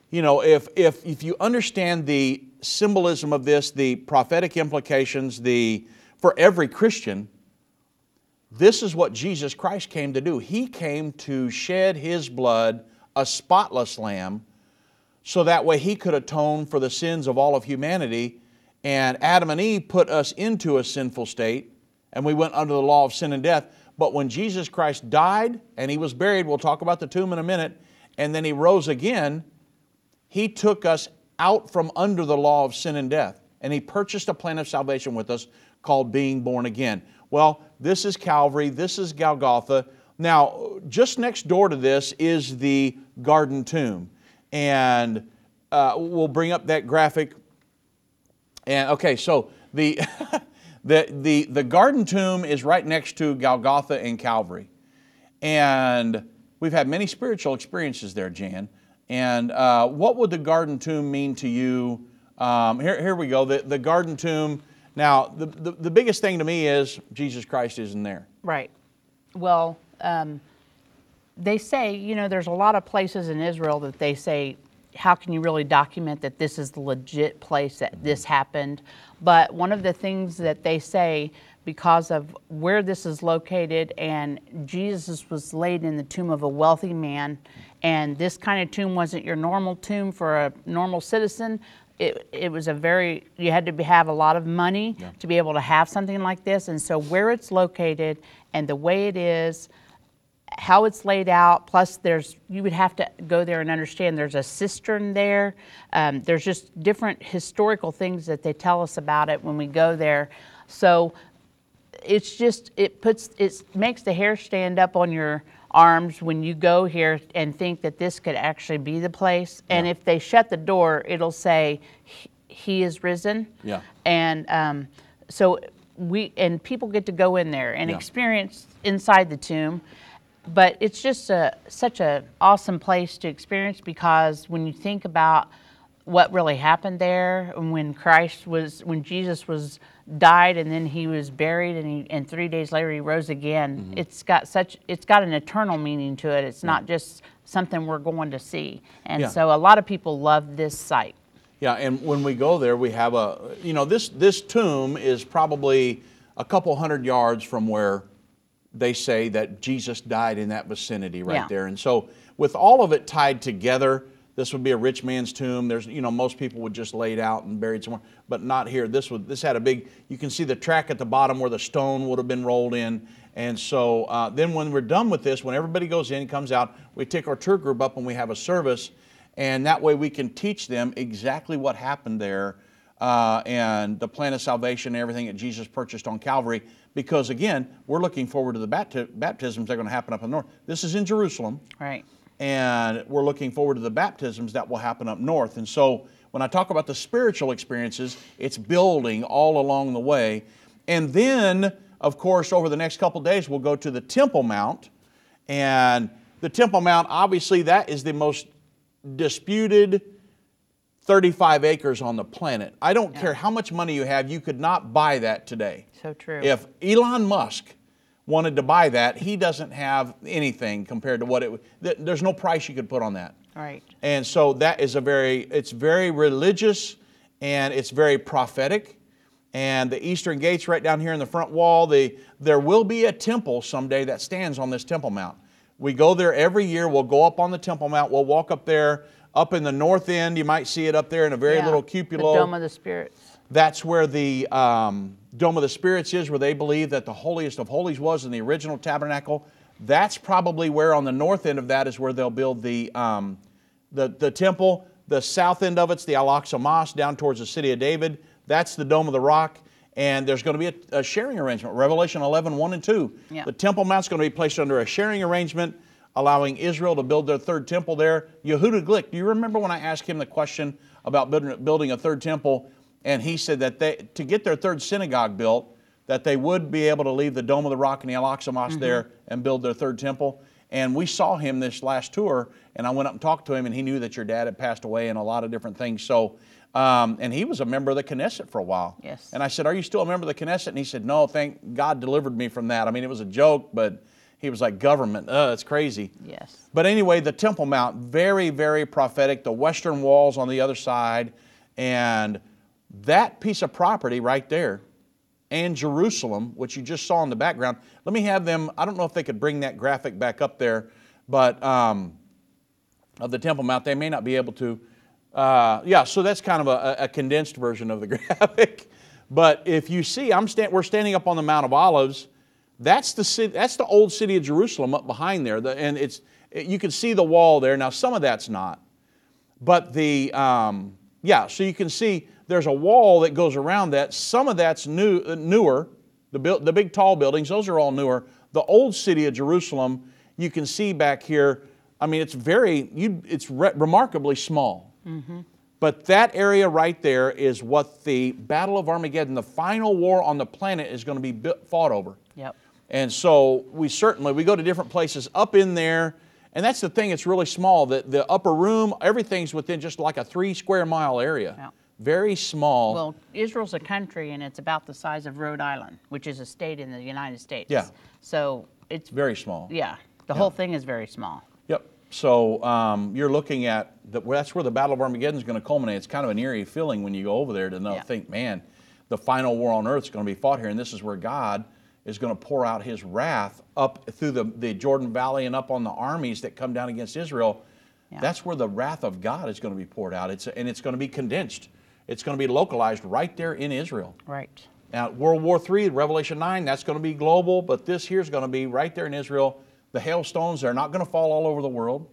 you know, if, if, if you understand the symbolism of this, the prophetic implications, the, for every Christian, this is what Jesus Christ came to do. He came to shed His blood, a spotless lamb, so that way He could atone for the sins of all of humanity. And Adam and Eve put us into a sinful state and we went under the law of sin and death. But when Jesus Christ died and he was buried, we'll talk about the tomb in a minute, and then he rose again, he took us out from under the law of sin and death. And he purchased a plan of salvation with us called being born again. Well, this is Calvary, this is Golgotha. Now, just next door to this is the garden tomb. And uh, we'll bring up that graphic. And okay, so the The, the, the garden tomb is right next to Golgotha and Calvary. And we've had many spiritual experiences there, Jan. And uh, what would the garden tomb mean to you? Um, here, here we go. The, the garden tomb. Now, the, the, the, biggest thing to me is Jesus Christ isn't there.
Right. Well, um, they say, you know, there's a lot of places in Israel that they say how can you really document that this is the legit place that this happened? But one of the things that they say, because of where this is located, and Jesus was laid in the tomb of a wealthy man, and this kind of tomb wasn't your normal tomb for a normal citizen. It, it was a very, you had to have a lot of money yeah. to be able to have something like this. And so, where it's located and the way it is, how it's laid out. Plus, there's you would have to go there and understand there's a cistern there. Um, there's just different historical things that they tell us about it when we go there. So it's just it puts it makes the hair stand up on your arms when you go here and think that this could actually be the place. Yeah. And if they shut the door, it'll say he is risen.
Yeah.
And um, so we and people get to go in there and yeah. experience inside the tomb but it's just a, such an awesome place to experience because when you think about what really happened there when Christ was when Jesus was died and then he was buried and he, and 3 days later he rose again mm-hmm. it's got such it's got an eternal meaning to it it's yeah. not just something we're going to see and yeah. so a lot of people love this site
yeah and when we go there we have a you know this this tomb is probably a couple hundred yards from where they say that Jesus died in that vicinity right yeah. there. And so, with all of it tied together, this would be a rich man's tomb. There's, you know, most people would just lay it out and buried somewhere, but not here. This would, this had a big. You can see the track at the bottom where the stone would have been rolled in. And so, uh, then when we're done with this, when everybody goes in, comes out, we take our tour group up and we have a service, and that way we can teach them exactly what happened there, uh, and the plan of salvation, and everything that Jesus purchased on Calvary because again, we're looking forward to the bapti- baptisms that are going to happen up in the north. This is in Jerusalem.
Right.
And we're looking forward to the baptisms that will happen up north. And so when I talk about the spiritual experiences, it's building all along the way. And then, of course, over the next couple days, we'll go to the Temple Mount. And the Temple Mount, obviously, that is the most disputed 35 acres on the planet. I don't yeah. care how much money you have, you could not buy that today.
So true.
If Elon Musk wanted to buy that, he doesn't have anything compared to what it would. There's no price you could put on that.
Right.
And so that is a very, it's very religious and it's very prophetic. And the eastern gates right down here in the front wall, the, there will be a temple someday that stands on this Temple Mount. We go there every year. We'll go up on the Temple Mount. We'll walk up there up in the north end, you might see it up there in a very yeah, little cupola.
The Dome of the Spirits.
That's where the um, Dome of the Spirits is, where they believe that the holiest of holies was in the original tabernacle. That's probably where on the north end of that is where they'll build the um, the, the temple. The south end of it's the Al Aqsa Mosque down towards the city of David. That's the Dome of the Rock. And there's going to be a, a sharing arrangement. Revelation 11, 1 and 2.
Yeah.
The Temple Mount's going to be placed under a sharing arrangement, allowing Israel to build their third temple there. Yehuda Glick, do you remember when I asked him the question about building, building a third temple? And he said that they, to get their third synagogue built, that they would be able to leave the Dome of the Rock and the Al Aqsa Mosque there and build their third temple. And we saw him this last tour, and I went up and talked to him, and he knew that your dad had passed away and a lot of different things. So, um, and he was a member of the Knesset for a while.
Yes.
And I said, Are you still a member of the Knesset? And he said, No, thank God delivered me from that. I mean, it was a joke, but he was like, Government, uh, it's crazy.
Yes.
But anyway, the Temple Mount, very, very prophetic. The western walls on the other side, and that piece of property right there, and Jerusalem, which you just saw in the background. Let me have them. I don't know if they could bring that graphic back up there, but um, of the Temple Mount, they may not be able to. Uh, yeah, so that's kind of a, a condensed version of the graphic. But if you see, I'm stand, we're standing up on the Mount of Olives. That's the city, that's the old city of Jerusalem up behind there, the, and it's you can see the wall there. Now some of that's not, but the um, yeah, so you can see there's a wall that goes around that. Some of that's new, uh, newer. The, the big tall buildings, those are all newer. The old city of Jerusalem, you can see back here. I mean, it's very, you, it's re- remarkably small. But that area right there is what the Battle of Armageddon, the final war on the planet, is going to be fought over.
Yep.
And so we certainly we go to different places up in there, and that's the thing. It's really small. The the upper room, everything's within just like a three square mile area.
Yeah.
Very small.
Well, Israel's a country and it's about the size of Rhode Island, which is a state in the United States.
Yeah.
So it's,
very small.
yeah, the whole thing is very small.
Yep. So um, you're looking at the, well, that's where the Battle of Armageddon is going to culminate. It's kind of an eerie feeling when you go over there to know,
Yeah.
think, man, the final war on earth is going to be fought here, and this is where God is going to pour out His wrath up through the, the Jordan Valley and up on the armies that come down against Israel. Yeah. That's where the wrath of God is going to be poured out. It's and it's going to be condensed. It's going to be localized right there in Israel.
Right.
Now, World War III, Revelation 9, that's going to be global, but this here is going to be right there in Israel. The hailstones, they're not going to fall all over the world.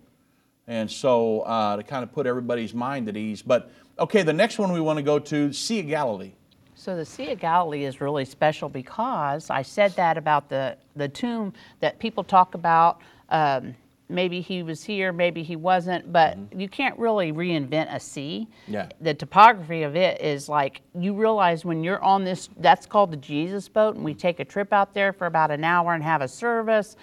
And so, uh, to kind of put everybody's mind at ease. But, okay, the next one we want to go to Sea of Galilee.
So the Sea of Galilee is really special because I said that about the, the tomb that people talk about. Um, maybe he was here, maybe he wasn't, but you can't really reinvent a sea.
Yeah.
The topography of it is like you realize when you're on this, that's called the Jesus boat, and we take a trip out there for about an hour and have a service.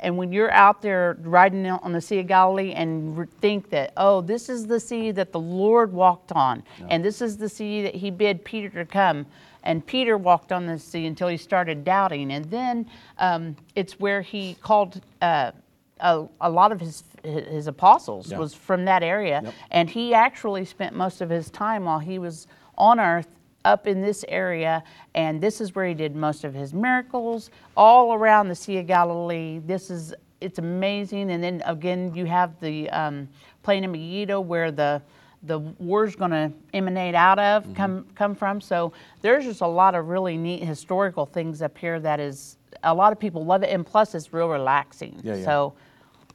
And when you're out there riding on the Sea of Galilee and think that, oh, this is the sea that the Lord walked on, and this is the sea that he bid Peter to come. And Peter walked on the sea until he started doubting. And then um, it's where he called uh, a, a lot of his, his apostles
Yeah.
was from that area. And he actually spent most of his time while he was on earth up in this area, and this is where he did most of his miracles, all around the Sea of Galilee. This is it's amazing. And then again, you have the um, plain of Megiddo where the the war's going to emanate out of, come come from. So there's just a lot of really neat historical things up here that is a lot of people love it, and plus it's real relaxing.
Yeah, yeah.
So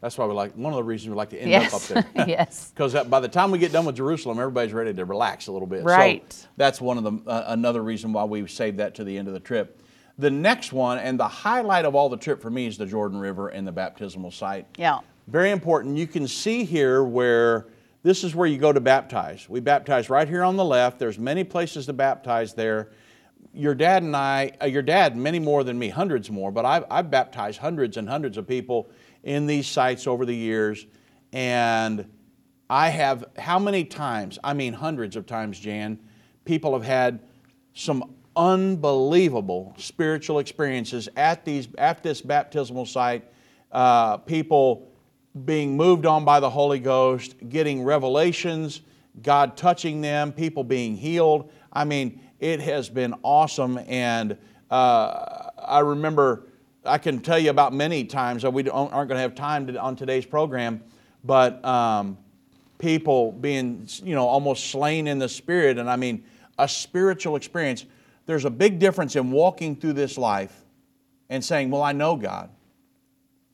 That's why we like, one of the reasons we like to end
yes,
up up there.
yes.
Because by the time we get done with Jerusalem, everybody's ready to relax a little bit.
Right.
So that's one of the uh, another reason why we saved that to the end of the trip. The next one and the highlight of all the trip for me is the Jordan River and the baptismal site.
Yeah.
Very important. You can see here where this is where you go to baptize. We baptize right here on the left. There's many places to baptize there. Your dad and I, uh, your dad, many more than me, hundreds more, but I've, I've baptized hundreds and hundreds of people in these sites over the years. And I have, how many times, I mean hundreds of times, Jan, people have had some unbelievable spiritual experiences at, these, at this baptismal site. Uh, people being moved on by the Holy Ghost, getting revelations, God touching them, people being healed. I mean, it has been awesome. And uh, I remember, I can tell you about many times, that we aren't going to have time to, on today's program, but um, people being, you know, almost slain in the spirit. And I mean, a spiritual experience. There's a big difference in walking through this life and saying, Well, I know God.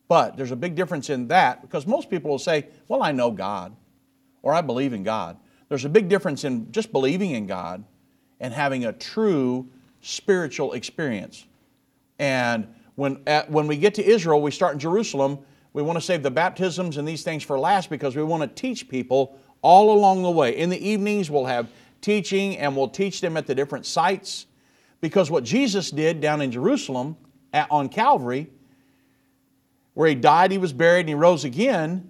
But there's a big difference in that because most people will say, Well, I know God or I believe in God. There's a big difference in just believing in God and having a true spiritual experience. And when, at, when we get to Israel, we start in Jerusalem. We want to save the baptisms and these things for last because we want to teach people all along the way. In the evenings, we'll have teaching and we'll teach them at the different sites. Because what Jesus did down in Jerusalem at, on Calvary, where he died, he was buried, and he rose again,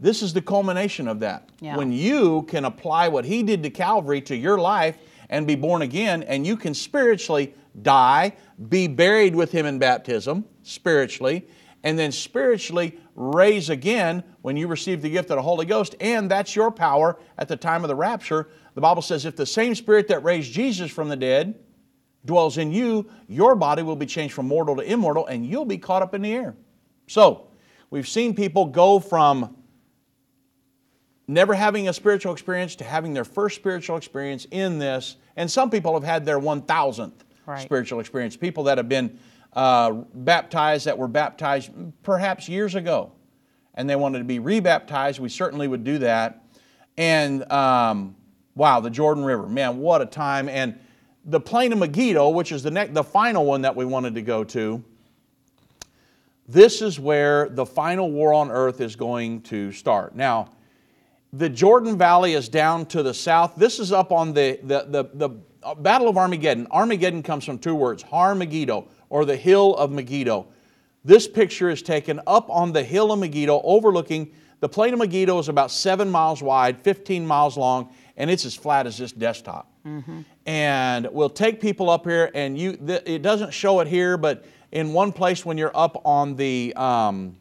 this is the culmination of that.
Yeah.
When you can apply what he did to Calvary to your life and be born again, and you can spiritually die, be buried with him in baptism, spiritually, and then spiritually raise again when you receive the gift of the Holy Ghost, and that's your power at the time of the rapture. The Bible says, if the same Spirit that raised Jesus from the dead dwells in you, your body will be changed from mortal to immortal, and you'll be caught up in the air. So, we've seen people go from never having a spiritual experience to having their first spiritual experience in this. And some people have had their 1000th
Right.
spiritual experience. People that have been uh, baptized, that were baptized perhaps years ago, and they wanted to be rebaptized. We certainly would do that. And um, wow, the Jordan River, man, what a time! And the plain of Megiddo, which is the next, the final one that we wanted to go to. This is where the final war on earth is going to start. Now, the Jordan Valley is down to the south. This is up on the, the, the, the Battle of Armageddon. Armageddon comes from two words, Har Megiddo, or the hill of Megiddo. This picture is taken up on the hill of Megiddo, overlooking the plain of Megiddo is about seven miles wide, 15 miles long, and it's as flat as this desktop. And we'll take people up here, and you. Th- it doesn't show it here, but in one place when you're up on the um,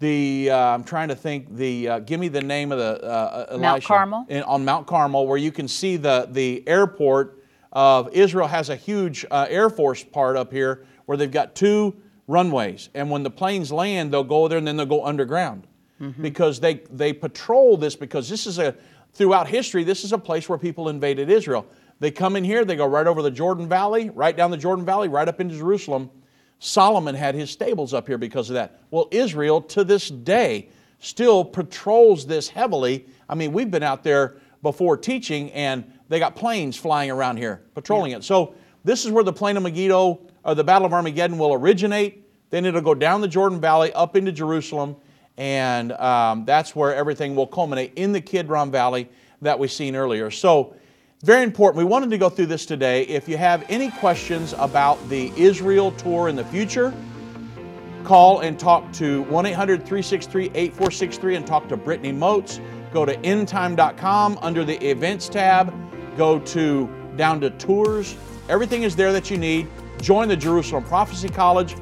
the uh, I'm trying to think the uh, give me the name of the uh, Elisha.
Mount Carmel?
In- on Mount Carmel, where you can see the the airport of Israel has a huge uh, Air Force part up here where they've got two runways, and when the planes land, they'll go there and then they'll go underground because they they patrol this because this is a throughout history this is a place where people invaded Israel. They come in here, they go right over the Jordan Valley, right down the Jordan Valley, right up into Jerusalem. Solomon had his stables up here because of that. Well, Israel to this day still patrols this heavily. I mean, we've been out there before teaching and they got planes flying around here patrolling it. So this is where the plain of Megiddo or the Battle of Armageddon will originate. Then it'll go down the Jordan Valley up into Jerusalem, and um, that's where everything will culminate in the Kidron Valley that we've seen earlier. So very important. We wanted to go through this today. If you have any questions about the Israel tour in the future, call and talk to 1 800 363 8463 and talk to Brittany Moats. Go to endtime.com under the events tab. Go to down to tours. Everything is there that you need. Join the Jerusalem Prophecy College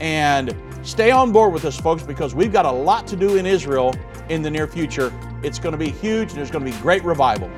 and stay on board with us, folks, because we've got a lot to do in Israel in the near future. It's going to be huge and there's going to be great revival.